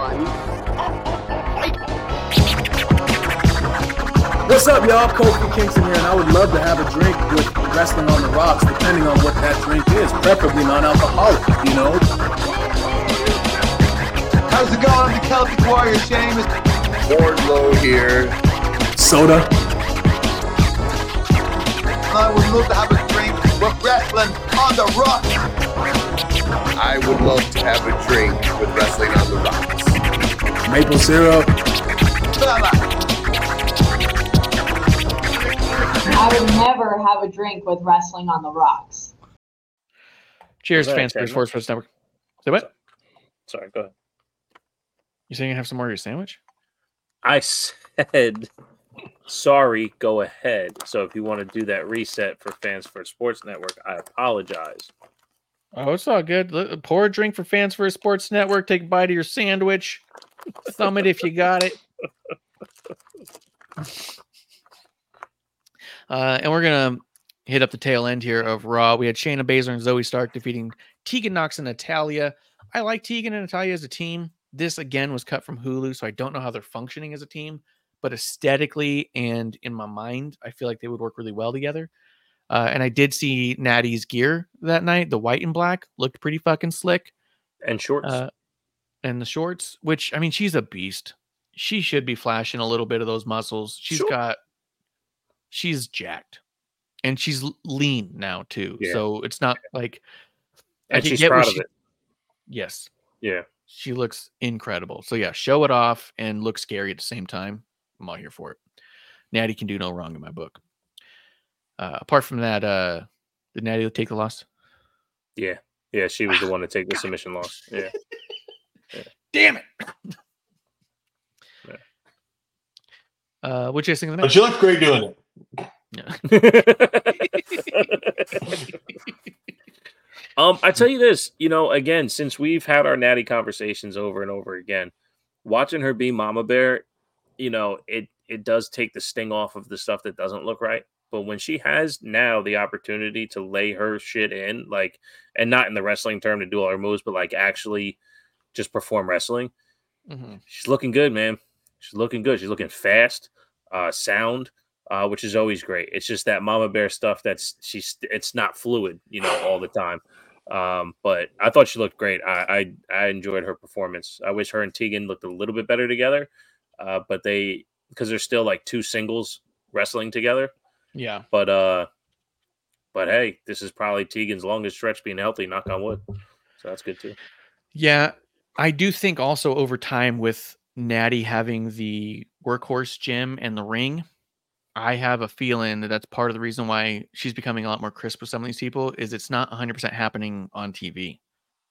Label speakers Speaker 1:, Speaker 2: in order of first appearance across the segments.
Speaker 1: one.
Speaker 2: What's up, y'all? Kofi Kingston here, and I would love to have a drink with Wrestling on the Rocks, depending on what that drink is, preferably non-alcoholic, you know?
Speaker 3: How's it going? I'm the Celtic Warrior, Sheamus.
Speaker 4: Wardlow here.
Speaker 2: Soda.
Speaker 3: I would love to have a drink with Wrestling on the Rocks.
Speaker 4: I would love to have a drink with Wrestling on the Rocks.
Speaker 2: Maple syrup.
Speaker 5: I would never have a drink with wrestling on the rocks.
Speaker 6: Cheers,
Speaker 7: Go
Speaker 6: fans for Sports Sports Network. Say what?
Speaker 7: Sorry, go ahead.
Speaker 6: You saying you have some more of your sandwich?
Speaker 7: I said, sorry, go ahead. So if you want to do that reset for Fans First Sports Network, I apologize.
Speaker 6: Oh, it's all good. Pour a drink for fans for a sports network. Take a bite of your sandwich. Thumb it if you got it. Uh, and we're gonna hit up the tail end here of Raw. We had Shayna Baszler and Zoey Stark defeating Tegan Knox and Natalya. I like Tegan and Natalya as a team. This again was cut from Hulu, so I don't know how they're functioning as a team, but aesthetically and in my mind, I feel like they would work really well together. Uh, and I did see Nattie's gear that night. The white and black looked pretty fucking slick.
Speaker 7: And shorts.
Speaker 6: Uh, and the shorts, which I mean, she's a beast. She should be flashing a little bit of those muscles. She's
Speaker 7: Sure.
Speaker 6: got, she's jacked, and she's lean now too.
Speaker 7: Yeah.
Speaker 6: So it's not like
Speaker 7: and she's proud of
Speaker 6: she-
Speaker 7: it.
Speaker 6: Yes,
Speaker 7: Yeah.
Speaker 6: she looks incredible. So yeah, show it off and look scary at the same time. I'm all here for it. Nattie can do no wrong in my book. Uh, apart from that, uh, did Nattie take the loss?
Speaker 7: Yeah. Yeah. She was the one to take the submission loss. Yeah.
Speaker 6: Damn it!
Speaker 7: Yeah.
Speaker 6: Uh, what you guys think of the
Speaker 8: But
Speaker 6: match?
Speaker 8: you look great doing it. Yeah.
Speaker 7: um, I tell you this, you know, again, since we've had our natty conversations over and over again, watching her be Mama Bear, you know, it it does take the sting off of the stuff that doesn't look right. But when she has now the opportunity to lay her shit in, like, and not in the wrestling term to do all her moves, but like actually just perform wrestling,
Speaker 6: Mhm.
Speaker 7: she's looking good, man. She's looking good. She's looking fast, uh, sound, uh, which is always great. It's just that mama bear stuff that's she's it's not fluid, you know, all the time. Um, but I thought she looked great. I, I I enjoyed her performance. I wish her and Tegan looked a little bit better together, uh, but they because they're still like two singles wrestling together.
Speaker 6: Yeah.
Speaker 7: But uh, but hey, this is probably Tegan's longest stretch being healthy. Knock on wood. So that's good too.
Speaker 6: Yeah, I do think also over time with Nattie having the workhorse gym and the ring, I have a feeling that that's part of the reason why she's becoming a lot more crisp with some of these people is it's not 100% happening on TV.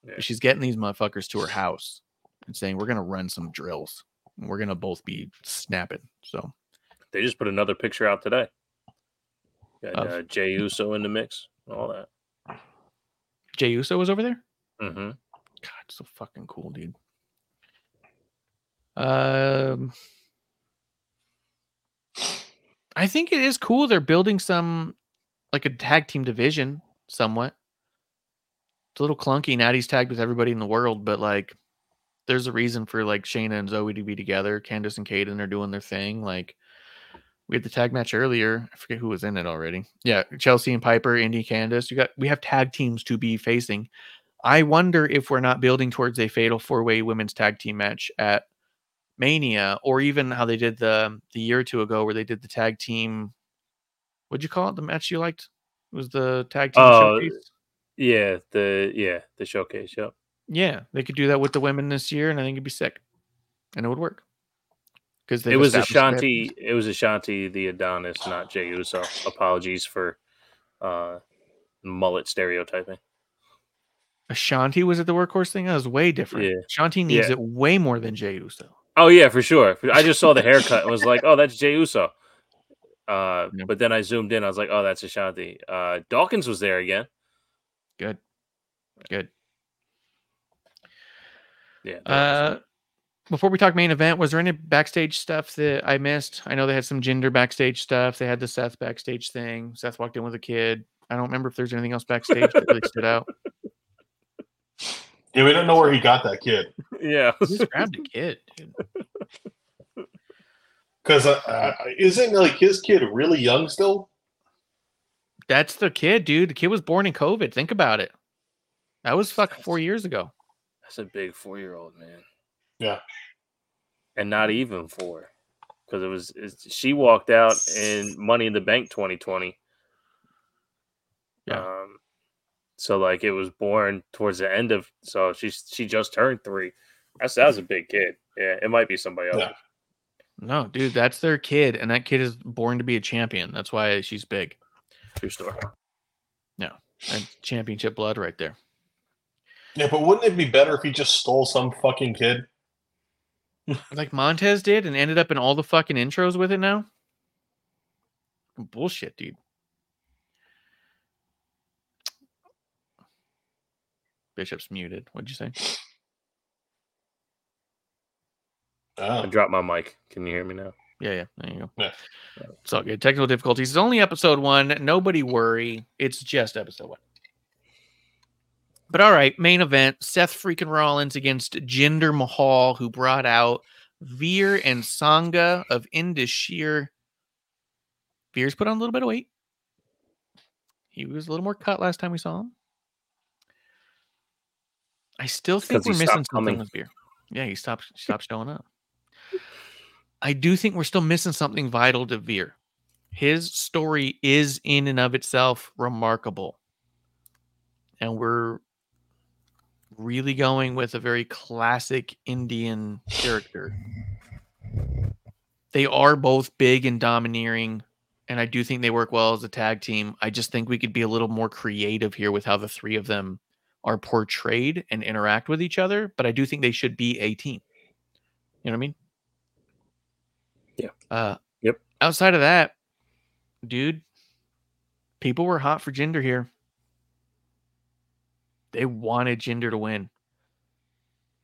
Speaker 7: Yeah.
Speaker 6: She's getting these motherfuckers to her house and saying, "We're going to run some drills. and We're going to both be snapping." So,
Speaker 7: They just put another picture out today. Got
Speaker 6: Of-
Speaker 7: uh, Jey Uso in the mix, all that.
Speaker 6: Jey Uso was over there?
Speaker 7: hmm
Speaker 6: God, so fucking cool, dude. Um, I think it is cool. They're building some like a tag team division somewhat. It's a little clunky. Nattie's tagged with everybody in the world, but like, there's a reason for like Shayna and Zoey to be together. Candice and Kayden are doing their thing. Like, we had the tag match earlier. I forget who was in it already. Yeah, Chelsea and Piper, Indi, Candice. You got we have tag teams to be facing. I wonder if we're not building towards a fatal four way women's tag team match at Mania, or even how they did the the year or two ago where they did the tag team. What'd you call it? The match you liked it was the tag team
Speaker 7: Oh,
Speaker 6: showcase.
Speaker 7: Yeah, the yeah the showcase. Yep.
Speaker 6: Yeah, they could do that with the women this year, and I think it'd be sick, and it would work. Because
Speaker 7: It was Ashante. It was Ashante the Adonis, not Jey Uso. Apologies for uh, mullet stereotyping.
Speaker 6: Ashante was at the workhorse thing. That was way different.
Speaker 7: Yeah.
Speaker 6: Ashante needs
Speaker 7: Yeah.
Speaker 6: it way more than Jey Uso.
Speaker 7: Oh yeah, for sure. I just saw the haircut and was like, "Oh, that's Jey Uso." Uh,
Speaker 6: Yeah.
Speaker 7: But then I zoomed in. I was like, "Oh, that's Ashante." Uh, Dawkins was there again.
Speaker 6: Good, good.
Speaker 7: Yeah.
Speaker 6: Uh, before we talk main event, was there any backstage stuff that I missed? I know they had some Jinder backstage stuff. They had the Seth backstage thing. Seth walked in with a kid. I don't remember if there's anything else backstage that really stood out.
Speaker 1: Yeah, we don't know where he got that kid
Speaker 7: Yeah.
Speaker 6: He just grabbed a kid,
Speaker 1: because uh, uh, isn't like his kid really young still?
Speaker 6: That's the kid, dude. The kid was born in COVID. Think about it. That was fucking four years ago.
Speaker 7: That's a big four year old man.
Speaker 1: Yeah.
Speaker 7: And not even four. Because it was it's, she walked out in Money in the Bank 2020.
Speaker 6: Yeah.
Speaker 7: Um so like it was born towards the end of so she's she just turned three. That's that was a big kid. Yeah, it might be somebody else.
Speaker 1: Yeah.
Speaker 6: No, dude, that's their kid, and that kid is born to be a champion. That's why she's big.
Speaker 7: True story.
Speaker 6: And championship blood right there.
Speaker 1: Yeah, but wouldn't it be better if he just stole some fucking kid?
Speaker 6: Like Montez did and ended up in all the fucking intros with it now. Bullshit, dude. Bishop's muted. What'd you say? Ah.
Speaker 7: I
Speaker 1: Oh.
Speaker 7: dropped my mic. Can you hear me now?
Speaker 6: Yeah, yeah. There you go.
Speaker 1: Yeah.
Speaker 6: It's all good. Technical difficulties. It's only episode one. Nobody worry. It's just episode one. But all right, main event: Seth freaking Rollins against Jinder Mahal, who brought out Veer and Sangha of Indus Sher. Veer's put on a little bit of weight. He was a little more cut last time we saw him. I still think we're missing something with Veer. Yeah, he stopped stopped showing up. I do think we're still missing something vital to Veer. His story is in and of itself remarkable. And we're really going with a very classic Indian character. They are both big and domineering, and I do think they work well as a tag team. I just think we could be a little more creative here with how the three of them are portrayed and interact with each other, but I do think they should be a team. You know what I mean?
Speaker 7: Yeah.
Speaker 6: Uh
Speaker 7: Yep.
Speaker 6: Outside of that, dude, people were hot for Jinder here. They wanted Jinder to win.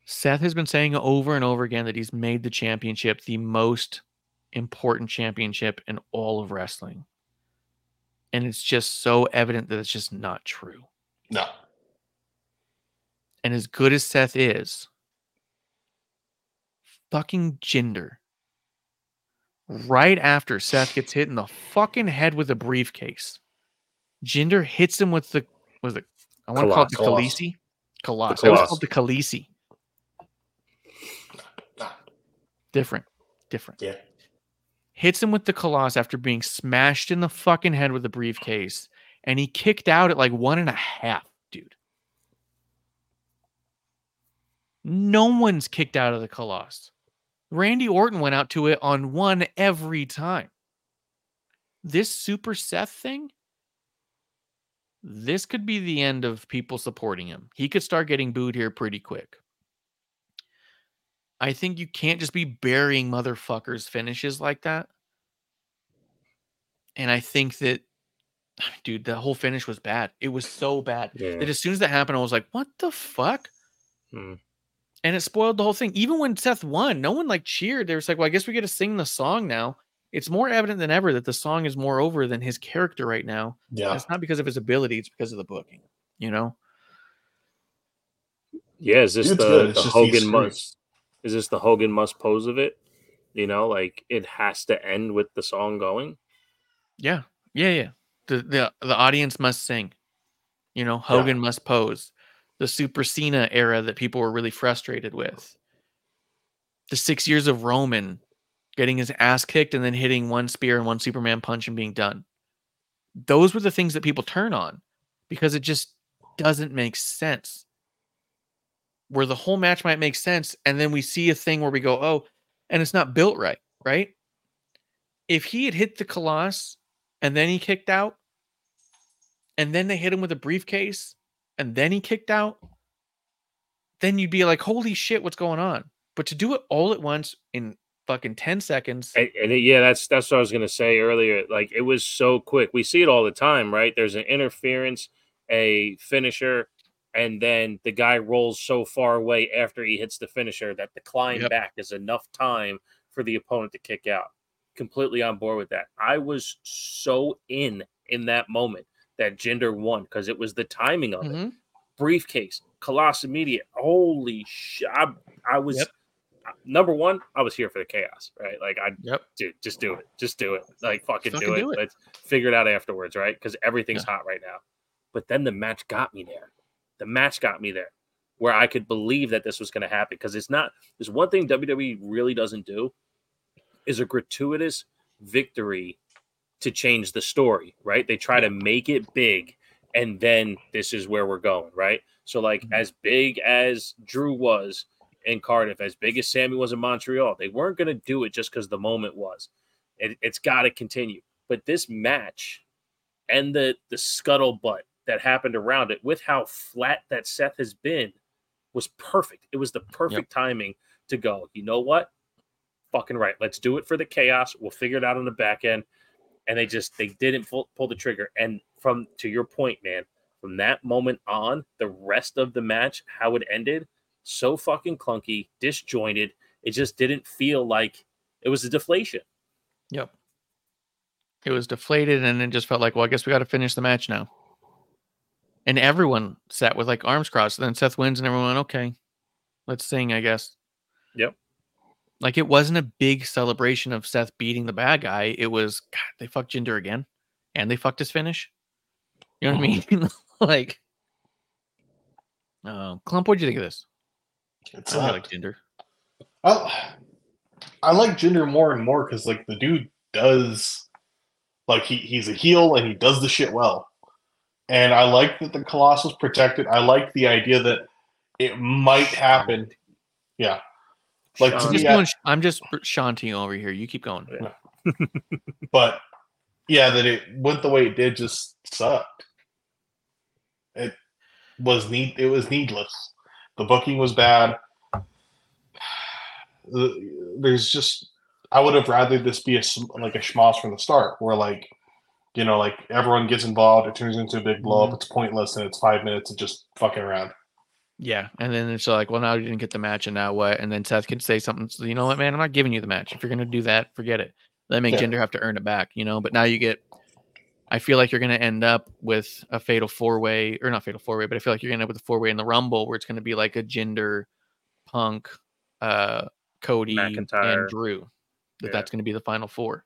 Speaker 6: Seth has been saying over and over again that he's made the championship the most important championship in all of wrestling. And it's just so evident that it's just not true.
Speaker 1: No.
Speaker 6: And as good as Seth is, fucking Jinder, right after Seth gets hit in the fucking head with a briefcase, Jinder hits him with the was it? I want to call it the
Speaker 1: Colossus.
Speaker 6: Khaleesi. Colossus.
Speaker 7: The
Speaker 6: It was
Speaker 7: Colossus.
Speaker 6: called the Khaleesi. Different. Different.
Speaker 1: Yeah.
Speaker 6: Hits him with the Colossus after being smashed in the fucking head with a briefcase. And he kicked out at like one and a half, dude. No one's kicked out of the Colossus. Randy Orton went out to it on one every time. This Super Seth thing, this could be the end of people supporting him. He could start getting booed here pretty quick. I think you can't just be burying motherfuckers' finishes like that. And I think that, dude, the whole finish was bad. It was so bad
Speaker 7: Yeah.
Speaker 6: that as soon as that happened, I was like, what the fuck?
Speaker 7: Hmm.
Speaker 6: And it spoiled the whole thing. Even when Seth won, no one like cheered. They were like, well, I guess we get to sing the song now. It's more evident than ever that the song is more over than his character right now. And
Speaker 1: Yeah.
Speaker 6: It's not because of his ability, it's because of the booking, you know?
Speaker 7: Yeah, is this
Speaker 1: It's
Speaker 7: the, the Hogan must is this the Hogan must pose of it? You know, like it has to end with the song going.
Speaker 6: Yeah. Yeah, yeah. The the the audience must sing. You know, Hogan must pose. The Super Cena era that people were really frustrated with. The six years of Roman getting his ass kicked and then hitting one spear and one Superman punch and being done. Those were the things that people turn on because it just doesn't make sense. Where the whole match might make sense, and then we see a thing where we go, oh, and it's not built right, right? If he had hit the Colossus and then he kicked out, and then they hit him with a briefcase, and then he kicked out, then you'd be like, holy shit, what's going on? But to do it all at once in fucking 10 seconds,
Speaker 7: And, and it- yeah, that's that's what I was gonna say earlier. Like it was so quick. We see it all the time, right? There's an interference, a finisher, and then the guy rolls so far away after he hits the finisher that the climb
Speaker 6: Yep.
Speaker 7: back is enough time for the opponent to kick out. Completely on board with that. I was so in in that moment that Jinder won because it was the timing of it.
Speaker 6: Mhm.
Speaker 7: Briefcase, Colossus Media. Holy shit! I, I was
Speaker 6: Yep.
Speaker 7: Number one. I was here for the chaos, right? Like I,
Speaker 6: Yep.
Speaker 7: dude, just do it, just do it, like fucking,
Speaker 6: Fucking
Speaker 7: do, it.
Speaker 6: do it.
Speaker 7: Let's figure it out afterwards, right? Because everything's hot right now. But then the match got me there. The match got me there, where I could believe that this was going to happen. Because it's not. There's one thing WWE really doesn't do is a gratuitous victory to change the story, right? They try to make it big and then this is where we're going, right? So, like,
Speaker 6: Mhm.
Speaker 7: as big as Drew was in Cardiff, as big as Sammy was in Montreal, they weren't going to do it just because the moment was. It, it's got to continue. But this match and the the scuttlebutt that happened around it, with how flat that Seth has been, was perfect. It was the perfect timing to go. You know what? Fucking right. Let's do it for the chaos. We'll figure it out on the back end. And they just they didn't pull, pull the trigger. And from to your point, man, from that moment on, the rest of the match, how it ended, so fucking clunky, disjointed. It just didn't feel like it was a deflation.
Speaker 6: Yep. It was deflated and it just felt like, well, I guess we got to finish the match now. And everyone sat with like arms crossed. And then Seth wins and everyone went, okay, let's sing, I guess.
Speaker 7: Yep.
Speaker 6: Like it wasn't a big celebration of Seth beating the bad guy. It was, God, they fucked Jinder again and they fucked his finish. You know what I mean? like, uh, Klump, what'd you think of this?
Speaker 1: It's
Speaker 6: I really
Speaker 1: uh,
Speaker 6: like Jinder.
Speaker 1: I, I like Jinder more and more because like the dude does like he, he's a heel and he does the shit well. And I like that the Colossus protected. I like the idea that it might happen. Yeah. Like
Speaker 7: Sean,
Speaker 6: I'm just,
Speaker 1: I-
Speaker 6: going, I'm just Shanti over here. You keep going.
Speaker 1: but yeah, that it went the way it did just sucked. It was need it was needless. The booking was bad. There's just I would have rather this be a like a schmozz from the start, where like you know like everyone gets involved, it turns into a big blow up, mhm. it's pointless, and it's five minutes of just fucking around.
Speaker 6: Yeah, and then it's like, well, now you didn't get the match, and now what? And then Seth can say something. So you know what, man? I'm not giving you the match. If you're gonna do that, forget it. Let make
Speaker 1: Yeah.
Speaker 6: Jinder have to earn it back, you know. But now you get. I feel like you're gonna end up with a fatal four way, or not fatal four way, but I feel like you're gonna end up with a four way in the Rumble, where it's gonna be like a Jinder, Punk, uh, Cody,
Speaker 7: McIntyre.
Speaker 6: and Drew. That
Speaker 7: Yeah.
Speaker 6: that's gonna be the final four.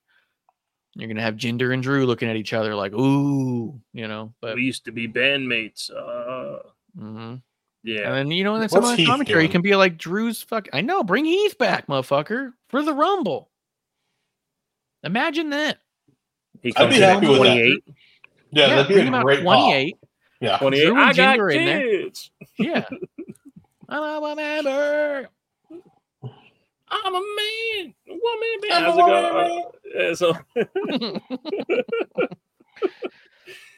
Speaker 6: You're gonna have Jinder and Drew looking at each other like, ooh, you know. But
Speaker 7: we used to be bandmates. Uh,
Speaker 6: mhm.
Speaker 7: yeah.
Speaker 6: And then you know, and then some of the commentary
Speaker 1: doing?
Speaker 6: can be like Drew's fuck. I know, bring Heath back, motherfucker, for the Rumble. Imagine that.
Speaker 7: He
Speaker 1: I'd
Speaker 7: comes
Speaker 1: be
Speaker 7: in
Speaker 1: happy
Speaker 7: at
Speaker 1: with that.
Speaker 7: 28.
Speaker 1: Yeah, that'd be a
Speaker 6: him out
Speaker 1: great pop.
Speaker 6: 28.
Speaker 1: Yeah,
Speaker 7: 28.
Speaker 6: Drew
Speaker 7: I got
Speaker 6: Jinder in there.
Speaker 7: kids.
Speaker 6: Yeah. I'm a member.
Speaker 7: I'm a man. Woman, man.
Speaker 1: I'm a
Speaker 7: How's it going?
Speaker 1: woman,
Speaker 7: Uh, yeah, so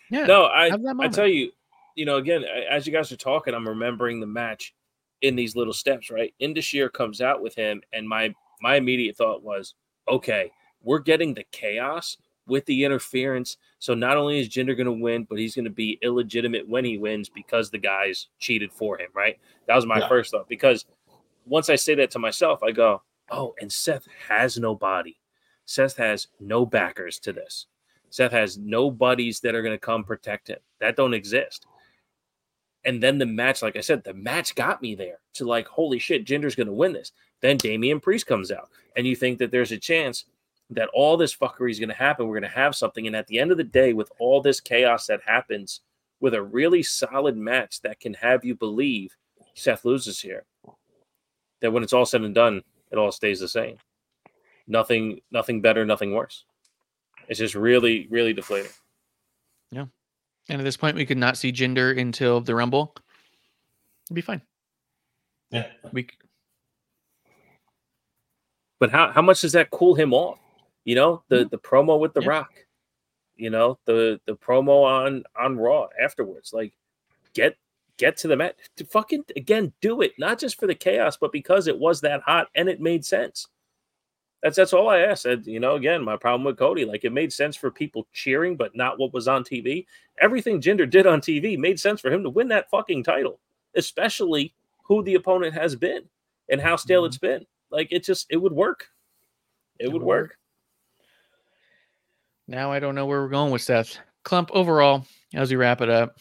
Speaker 6: yeah.
Speaker 7: no, I I tell you, you know, again, a- as you guys are talking, I'm remembering the match in these little steps, right? Indus Sher comes out with him, and my my immediate thought was, okay, we're getting the chaos with the interference. So not only is Jinder going to win, but he's going to be illegitimate when he wins because the guys cheated for him, right? That was my
Speaker 1: Yeah.
Speaker 7: first thought. Because once I say that to myself, I go, oh, and Seth has no body. Seth has no backers to this. Seth has no buddies that are going to come protect him. That don't exist. And then the match, like I said, the match got me there to like, holy shit, Jinder's going to win this. Then Damian Priest comes out, and you think that there's a chance that all this fuckery is going to happen. We're going to have something. And at the end of the day, with all this chaos that happens, with a really solid match that can have you believe Seth loses here, that when it's all said and done, it all stays the same. Nothing, nothing better, nothing worse. It's just really, really deflating. Yeah.
Speaker 6: And at this point, we could not see Jinder until the Rumble. It'd be fine.
Speaker 1: yeah.
Speaker 6: We c-
Speaker 7: But how, how much does that cool him off? You know, the the promo with the
Speaker 6: Yeah.
Speaker 7: Rock, you know, the the promo on on Raw afterwards. Like, get get to the mat. To fucking again, do it not just for the chaos, but because it was that hot and it made sense. That's that's all I asked. And, you know, again, my problem with Cody, like it made sense for people cheering, but not what was on TV. Everything Jinder did on TV made sense for him to win that fucking title, especially who the opponent has been and how stale mm-hmm. it's been. Like it just it would work. It, would
Speaker 6: would
Speaker 7: work.
Speaker 6: Now I don't know where we're going with Seth. Klump overall, as we wrap it up.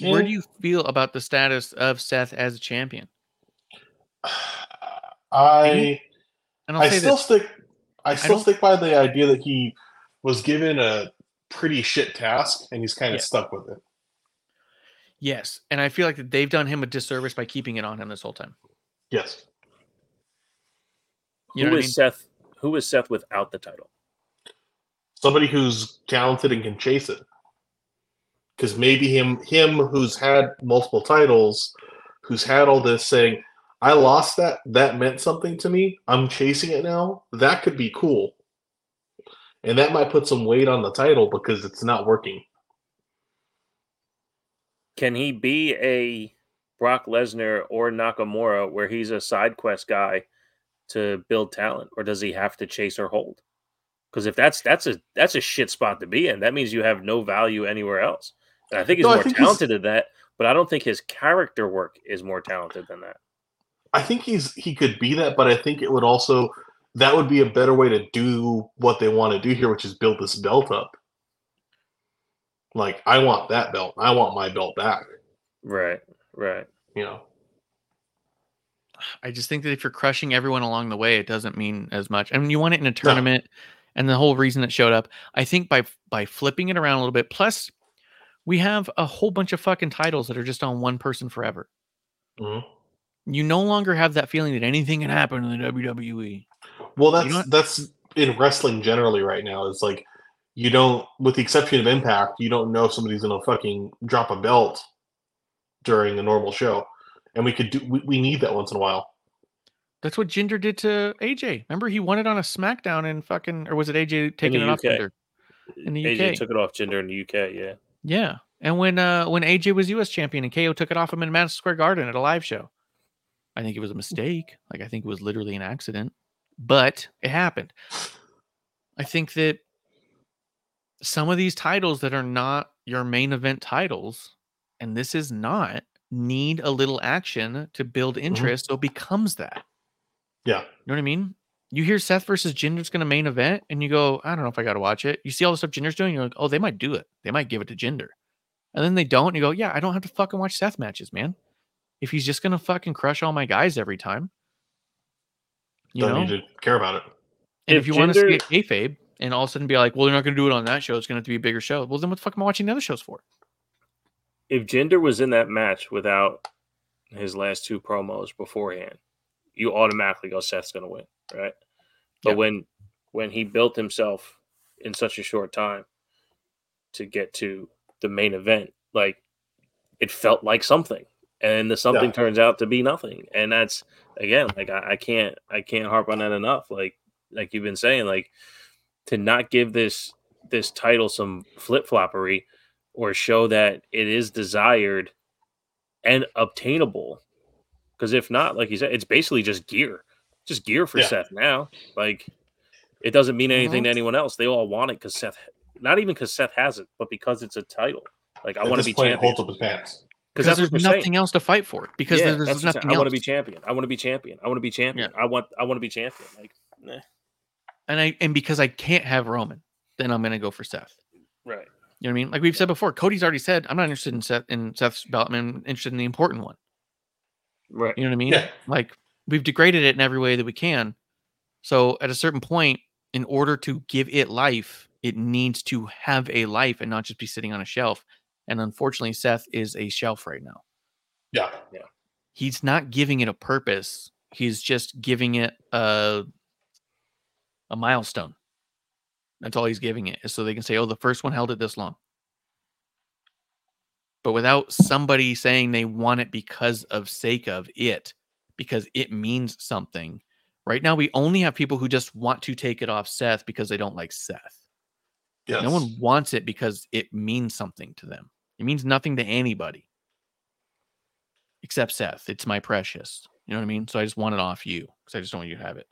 Speaker 6: Where do you feel about the status of Seth as a champion?
Speaker 1: I
Speaker 6: And I'll
Speaker 1: I
Speaker 6: say
Speaker 1: still
Speaker 6: this.
Speaker 1: stick I still
Speaker 6: don't-
Speaker 1: stick by the idea that he was given a pretty shit task and he's kind of
Speaker 6: Yeah.
Speaker 1: stuck with it.
Speaker 6: Yes, and I feel like that they've done him a disservice by keeping it on him this whole time.
Speaker 1: Yes.
Speaker 6: You know
Speaker 7: who
Speaker 6: I mean?
Speaker 7: Seth? Who is Seth without the title?
Speaker 1: Somebody who's talented and can chase it. Because maybe him him who's had multiple titles, who's had all this saying, I lost that, that meant something to me. I'm chasing it now. That could be cool. And that might put some weight on the title because it's not working.
Speaker 7: Can he be a Brock Lesnar or Nakamura where he's a side quest guy to build talent, or does he have to chase or hold? Because if that's that's a that's a shit spot to be in, that means you have no value anywhere else. And I think he's
Speaker 1: No,
Speaker 7: more
Speaker 1: think he's-
Speaker 7: talented than that, but I don't think his character work is more talented than that.
Speaker 1: I think he's he could be that, but I think it would also that would be a better way to do what they want to do here, which is build this belt up. Like I want that belt. I want my belt back.
Speaker 7: Right, right.
Speaker 1: You know.
Speaker 6: I just think that if you're crushing everyone along the way, it doesn't mean as much. I mean, you want it in a tournament, and the whole reason it showed up, I think by by flipping it around a little bit. Plus, we have a whole bunch of fucking titles that are just on one person forever.
Speaker 1: Mhm.
Speaker 6: You no longer have that feeling that anything can happen in the. WWE.
Speaker 1: Well, that's
Speaker 6: You know
Speaker 1: that's in wrestling generally right now. It's like you don't, with the exception of Impact, you don't know if somebody's gonna fucking drop a belt during a normal show, and we could do. We, we need that once in a while.
Speaker 6: That's what Jinder did to AJ. Remember, he won it on a SmackDown and fucking, or was it AJ taking
Speaker 7: the
Speaker 6: it off
Speaker 7: UK.
Speaker 6: Jinder? In the
Speaker 7: AJ
Speaker 6: UK.
Speaker 7: took it off Jinder in the UK. Yeah,
Speaker 6: Yeah, and when uh when AJ was U.S. champion and KO took it off him in Madison Square Garden at a live show, I think it was a mistake. Like I think it was literally an accident, but it happened. I think that some of these titles that are not your main event titles, and this is not, need a little action to build mm-hmm. interest, so it becomes that.
Speaker 1: Yeah.
Speaker 6: You know what I mean? You hear Seth versus Jinder's going to main event, and you go, I don't know if I got to watch it. You see all the stuff Jinder's doing, you're like, oh, they might do it. They might give it to Jinder. And then they don't. And you go, yeah, I don't have to fucking watch Seth matches, man. If he's just going to fucking crush all my guys every time, you
Speaker 1: don't
Speaker 6: know?
Speaker 1: need to care about it.
Speaker 6: And
Speaker 7: If
Speaker 6: if, you want to see
Speaker 7: Jinder-
Speaker 6: it kayfabe and all of a sudden be like, well, they're not going to do it on that show. It's going to have to be a bigger show. Well, then what the fuck am I watching the other shows for?
Speaker 7: If Jinder was in that match without his last two promos beforehand, you automatically go Seth's going to win, right? But
Speaker 6: Yeah.
Speaker 7: when when he built himself in such a short time to get to the main event, like it felt like something, and the something
Speaker 1: Yeah.
Speaker 7: turns out to be nothing, and that's again like I, I can't I can't harp on that enough. Like like you've been saying, like to not give this this title some flip floppery or show that it is desired and obtainable. Because if not, like you said, it's basically just gear, just gear for
Speaker 1: Yeah.
Speaker 7: Seth now. Like it doesn't mean anything
Speaker 6: Mhm.
Speaker 7: to anyone else. They all want it because Seth, not even because Seth has it, but because it's a title. Like I want to be
Speaker 1: point, it
Speaker 7: champion.
Speaker 1: holds up his pants.
Speaker 7: Because
Speaker 6: Because there's nothing
Speaker 7: saying.
Speaker 6: else to fight for. Because
Speaker 7: Yeah,
Speaker 6: there's,
Speaker 7: that's
Speaker 6: there's
Speaker 7: what I'm
Speaker 6: nothing
Speaker 7: I want to be champion. I want to be champion. I want to be champion. I want. I want to be champion. Like, nah.
Speaker 6: and I and because I can't have Roman, then I'm going to go for Seth.
Speaker 7: right.
Speaker 6: You know what I mean? Like we've said before, Cody's already said, I'm not interested in Seth in Seth's belt. I'm interested in the important one.
Speaker 7: Right.
Speaker 6: You know what I mean?
Speaker 1: Yeah.
Speaker 6: Like we've degraded it in every way that we can. So at a certain point, in order to give it life, it needs to have a life and not just be sitting on a shelf. And unfortunately, Seth is a shelf right now.
Speaker 1: Yeah.
Speaker 6: He's not giving it a purpose. He's just giving it a a milestone. That's all he's giving it, is so they can say, "Oh, the first one held it this long." But without somebody saying they want it because of sake of it, because it means something. Right now, we only have people who just want to take it off Seth because they don't like Seth.
Speaker 1: Yes.
Speaker 6: No one wants it because it means something to them. It means nothing to anybody except Seth. It's my precious. You know what I mean? So I just want it off you because I just don't want you to have it.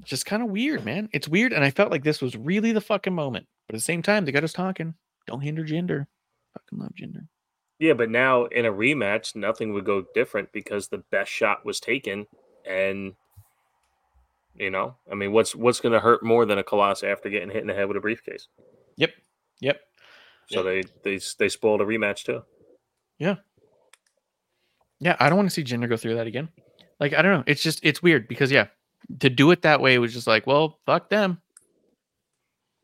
Speaker 6: It's just kind of weird, man. It's weird. And I felt like this was really the fucking moment. But at the same time, they got us talking. Don't hinder Jinder. Fucking love Jinder.
Speaker 7: Yeah, but now in a rematch, nothing would go different because the best shot was taken, and you know, I mean, what's what's going to hurt more than a Colossus after getting hit in the head with a briefcase?
Speaker 6: Yep. Yep.
Speaker 7: So they they they spoiled a rematch too.
Speaker 6: Yeah, yeah, I don't want to see Jinder go through that again. Like, I don't know. It's just it's weird because yeah, to do it that way was just like, well, fuck them.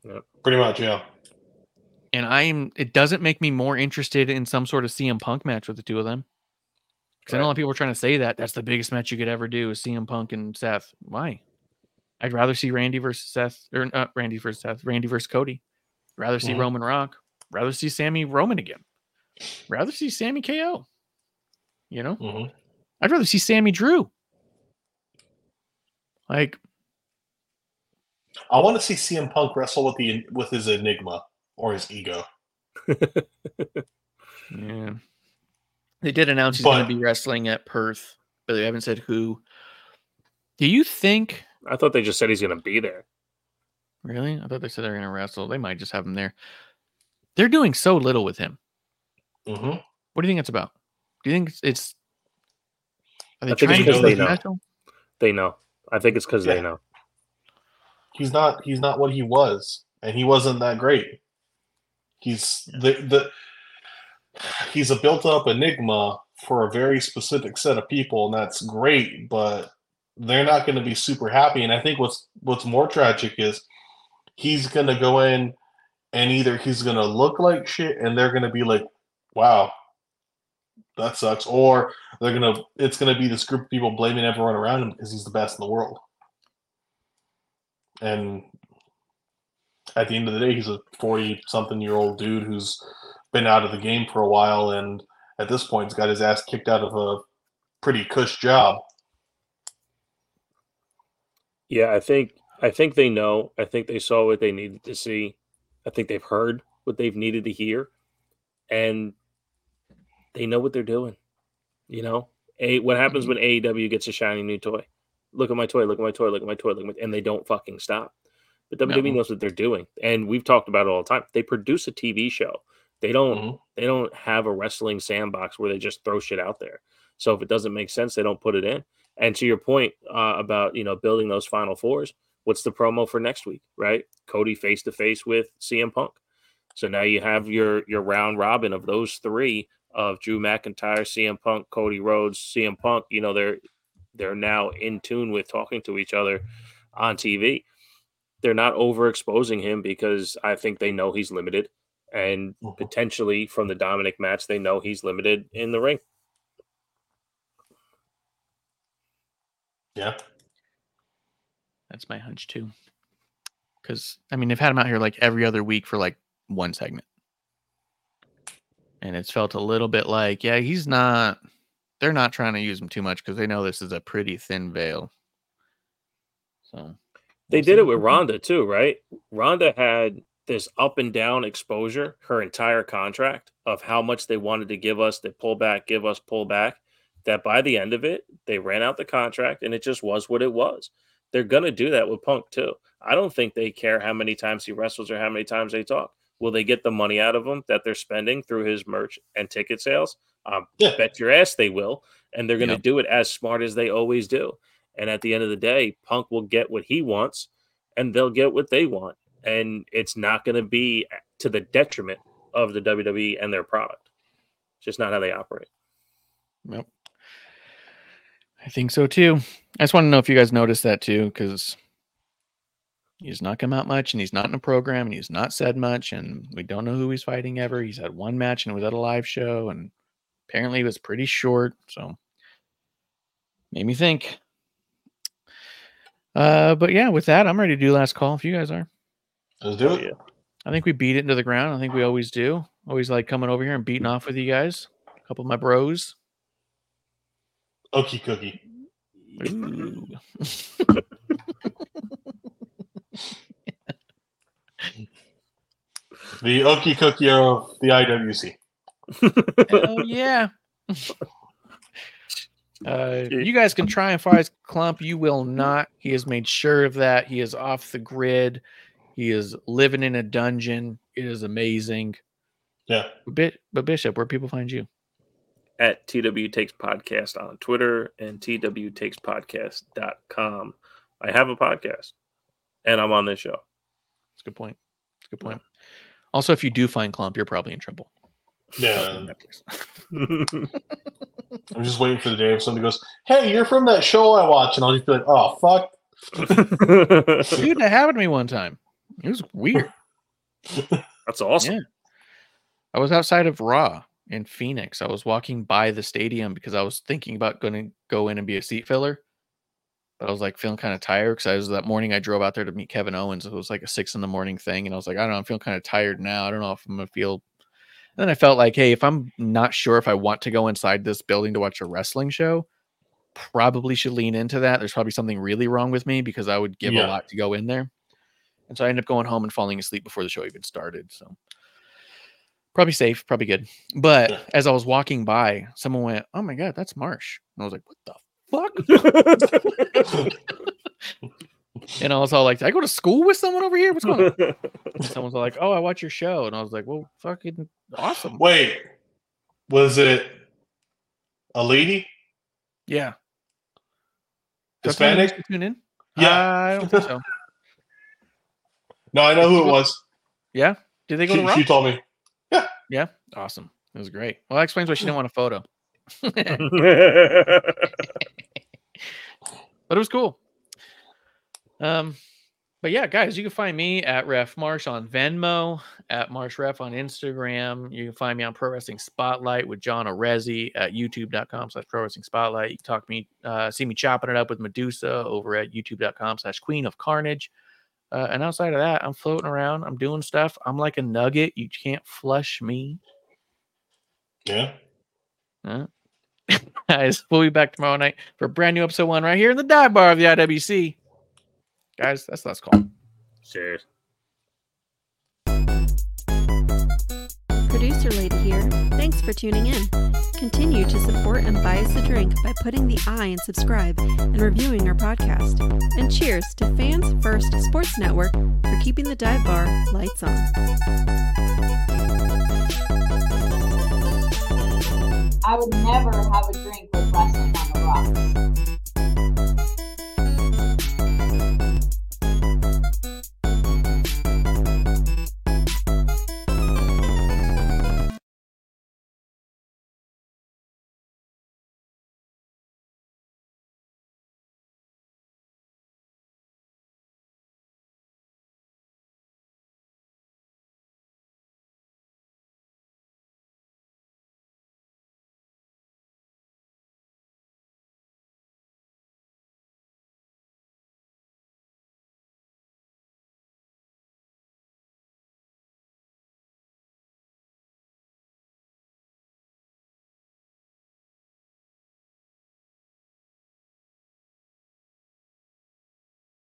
Speaker 1: Yeah, Pretty much, yeah.
Speaker 6: And I'm it doesn't make me more interested in some sort of CM Punk match with the two of them. Because I know a lot of people are trying to say that that's the biggest match you could ever do is CM Punk and Seth. Why? I'd rather see Randy versus Seth or not Randy versus Seth, Randy versus Cody. Rather see
Speaker 1: Mhm.
Speaker 6: Roman Rock. Rather see Sammy Roman again. Rather see Sammy KO. You know?
Speaker 1: hmm
Speaker 6: I'd rather see Sammy Drew. Like,
Speaker 1: I want to see CM Punk wrestle with the with his enigma or his ego.
Speaker 6: yeah. They did announce he's going to be wrestling at Perth, but they haven't said who. Do you think
Speaker 7: I thought they just said he's going to be there.
Speaker 6: Really? I thought they said they're going to wrestle. They might just have him there. They're doing so little with him.
Speaker 1: hmm
Speaker 6: What do you think it's about? Do you think it's? it's are they
Speaker 7: I think
Speaker 6: trying
Speaker 1: it's
Speaker 6: to
Speaker 1: because
Speaker 6: do
Speaker 1: they
Speaker 7: know.
Speaker 6: special?
Speaker 7: They know. I think it's because
Speaker 1: Yeah.
Speaker 7: they know.
Speaker 1: He's not he's not what he was, and he wasn't that great. He's the the he's a built up enigma for a very specific set of people, and that's great, but they're not going to be super happy. And I think what's what's more tragic is he's going to go in and either he's going to look like shit, and they're going to be like, "Wow, that sucks," or they're gonna it's to be this group of people blaming everyone around him because he's the best in the world. And at the end of the day, he's a 40 something year old dude who's been out of the game for a while and at this point he's got his ass kicked out of a pretty cush job.
Speaker 7: Yeah, I think I think they know. I think they saw what they needed to see. I think they've heard what they've needed to hear, and they know what they're doing. You know, a what happens when AEW gets a shiny new toy? Look at my toy! Look at my toy! Look at my toy! Look at my, and they don't fucking stop. But WWE
Speaker 6: No.
Speaker 7: knows what they're doing, and we've talked about it all the time. They produce a TV show. They don't.
Speaker 1: Mhm.
Speaker 7: They don't have a wrestling sandbox where they just throw shit out there. So if it doesn't make sense, they don't put it in. And to your point uh, about you know building those final fours, what's the promo for next week? Right, Cody face to face with CM Punk. So now you have your your round robin of those three of Drew McIntyre, CM Punk, Cody Rhodes, CM Punk. You know they're they're now in tune with talking to each other on TV. They're not overexposing him because I think they know he's limited, and
Speaker 1: Mhm.
Speaker 7: potentially from the Dominic match, they know he's limited in the ring.
Speaker 1: Yeah.
Speaker 6: That's my hunch too. Because I mean, they've had him out here like every other week for like one segment, and it's felt a little bit like, yeah, he's not. They're not trying to use him too much because they know this is a pretty thin veil. So
Speaker 7: They did it with Ronda too, right? Ronda had this up and down exposure her entire contract of how much they wanted to give us, they pull back, give us, pull back. That by the end of it, they ran out the contract and it just was what it was. They're gonna do that with Punk too. I don't think they care how many times he wrestles or how many times they talk. Will they get the money out of him that they're spending through his merch and ticket sales? Um,
Speaker 1: Yeah.
Speaker 7: bet your ass they will, and they're going to
Speaker 6: Yep.
Speaker 7: do it as smart as they always do. And at the end of the day, Punk will get what he wants, and they'll get what they want, and it's not going to be to the detriment of the WWE and their product. It's just not how they operate.
Speaker 6: Yep. I think so too. I just want to know if you guys noticed that too, because he's not come out much and he's not in a program and he's not said much and we don't know who he's fighting ever. He's had one match and it was at a live show and apparently it was pretty short. So made me think. Uh, but yeah, with that, I'm ready to do last call if you guys are.
Speaker 1: Let's do it.
Speaker 7: yeah.
Speaker 6: I think we beat it into the ground. I think we always do. Always like coming over here and beating off with you guys. A couple of my bros.
Speaker 1: Okie cookie. The Okie cookie of the IWC.
Speaker 6: Hell yeah. Uh, you guys can try and find Klump. You will not. He has made sure of that. He is off the grid. He is living in a dungeon. It is amazing.
Speaker 1: Yeah.
Speaker 6: Bit, but Bishop, where people find you?
Speaker 7: At TW Takes Podcast on Twitter and TW Takes TWTakesPodcast.com. I have a podcast, and I'm on this show.
Speaker 6: That's a good point. That's a good point. Also, if you do find Klump, you're probably in trouble.
Speaker 1: Yeah. I'm just waiting for the day if somebody goes, "Hey, you're from that show I watch," and I'll just be like, "Oh fuck."
Speaker 6: Dude, that happened to me one time. It was weird.
Speaker 7: That's awesome.
Speaker 6: Yeah. I was outside of Raw in Phoenix. I was walking by the stadium because I was thinking about going to go in and be a seat filler. But I was like feeling kind of tired because I was that morning I drove out there to meet Kevin Owens. It was like a six in the morning thing. And I was like, I don't know, I'm feeling kind of tired now. I don't know if I'm going to feel. And then I felt like, hey, if I'm not sure if I want to go inside this building to watch a wrestling show, probably should lean into that. There's probably something really wrong with me because I would give
Speaker 1: Yeah.
Speaker 6: a lot to go in there. And so I ended up going home and falling asleep before the show even started. So probably safe, probably good. But as I was walking by, someone went, "Oh my god, that's Marsh," and I was like, "What the fuck?" and I was all like, "Did I go to school with someone over here? What's going on?" And Someone's like, "Oh, I watch your show," and I was like, "Well, fucking awesome."
Speaker 1: Wait, was it a lady?
Speaker 6: Yeah. Is that
Speaker 1: Hispanic?
Speaker 6: to Tune in?
Speaker 1: Yeah.
Speaker 6: Uh, I don't think so.
Speaker 1: No, I know who it was.
Speaker 6: Yeah. Did they go to
Speaker 1: She,
Speaker 6: Raw?
Speaker 1: she told me. Yeah.
Speaker 6: Yeah. Awesome. It was great. Well, that explains why she didn't want a photo. but it was cool. Um, but yeah, guys, you can find me at Ref Marsh on Venmo, at Marsh Ref on Instagram. You can find me on Pro Wrestling Spotlight with John Orezi at youtube.com slash pro wrestling spotlight. You can talk to me, uh, see me chopping it up with Medusa over at youtube.com slash queen of carnage. Uh, and outside of that, I'm floating around. I'm doing stuff. I'm like a nugget. You can't flush me.
Speaker 1: Yeah.
Speaker 6: Huh? Guys, we'll be back tomorrow night for a brand new episode one right here in the dive bar of the IWC. Guys, that's last call.
Speaker 7: Cheers.
Speaker 8: Producer Lady here. Thanks for tuning in. Continue to support and buy us a drink by putting the I in subscribe and reviewing our podcast. And cheers to Fans First Sports Network for keeping the dive bar lights on.
Speaker 5: I would never have a drink with wrestling on the rocks.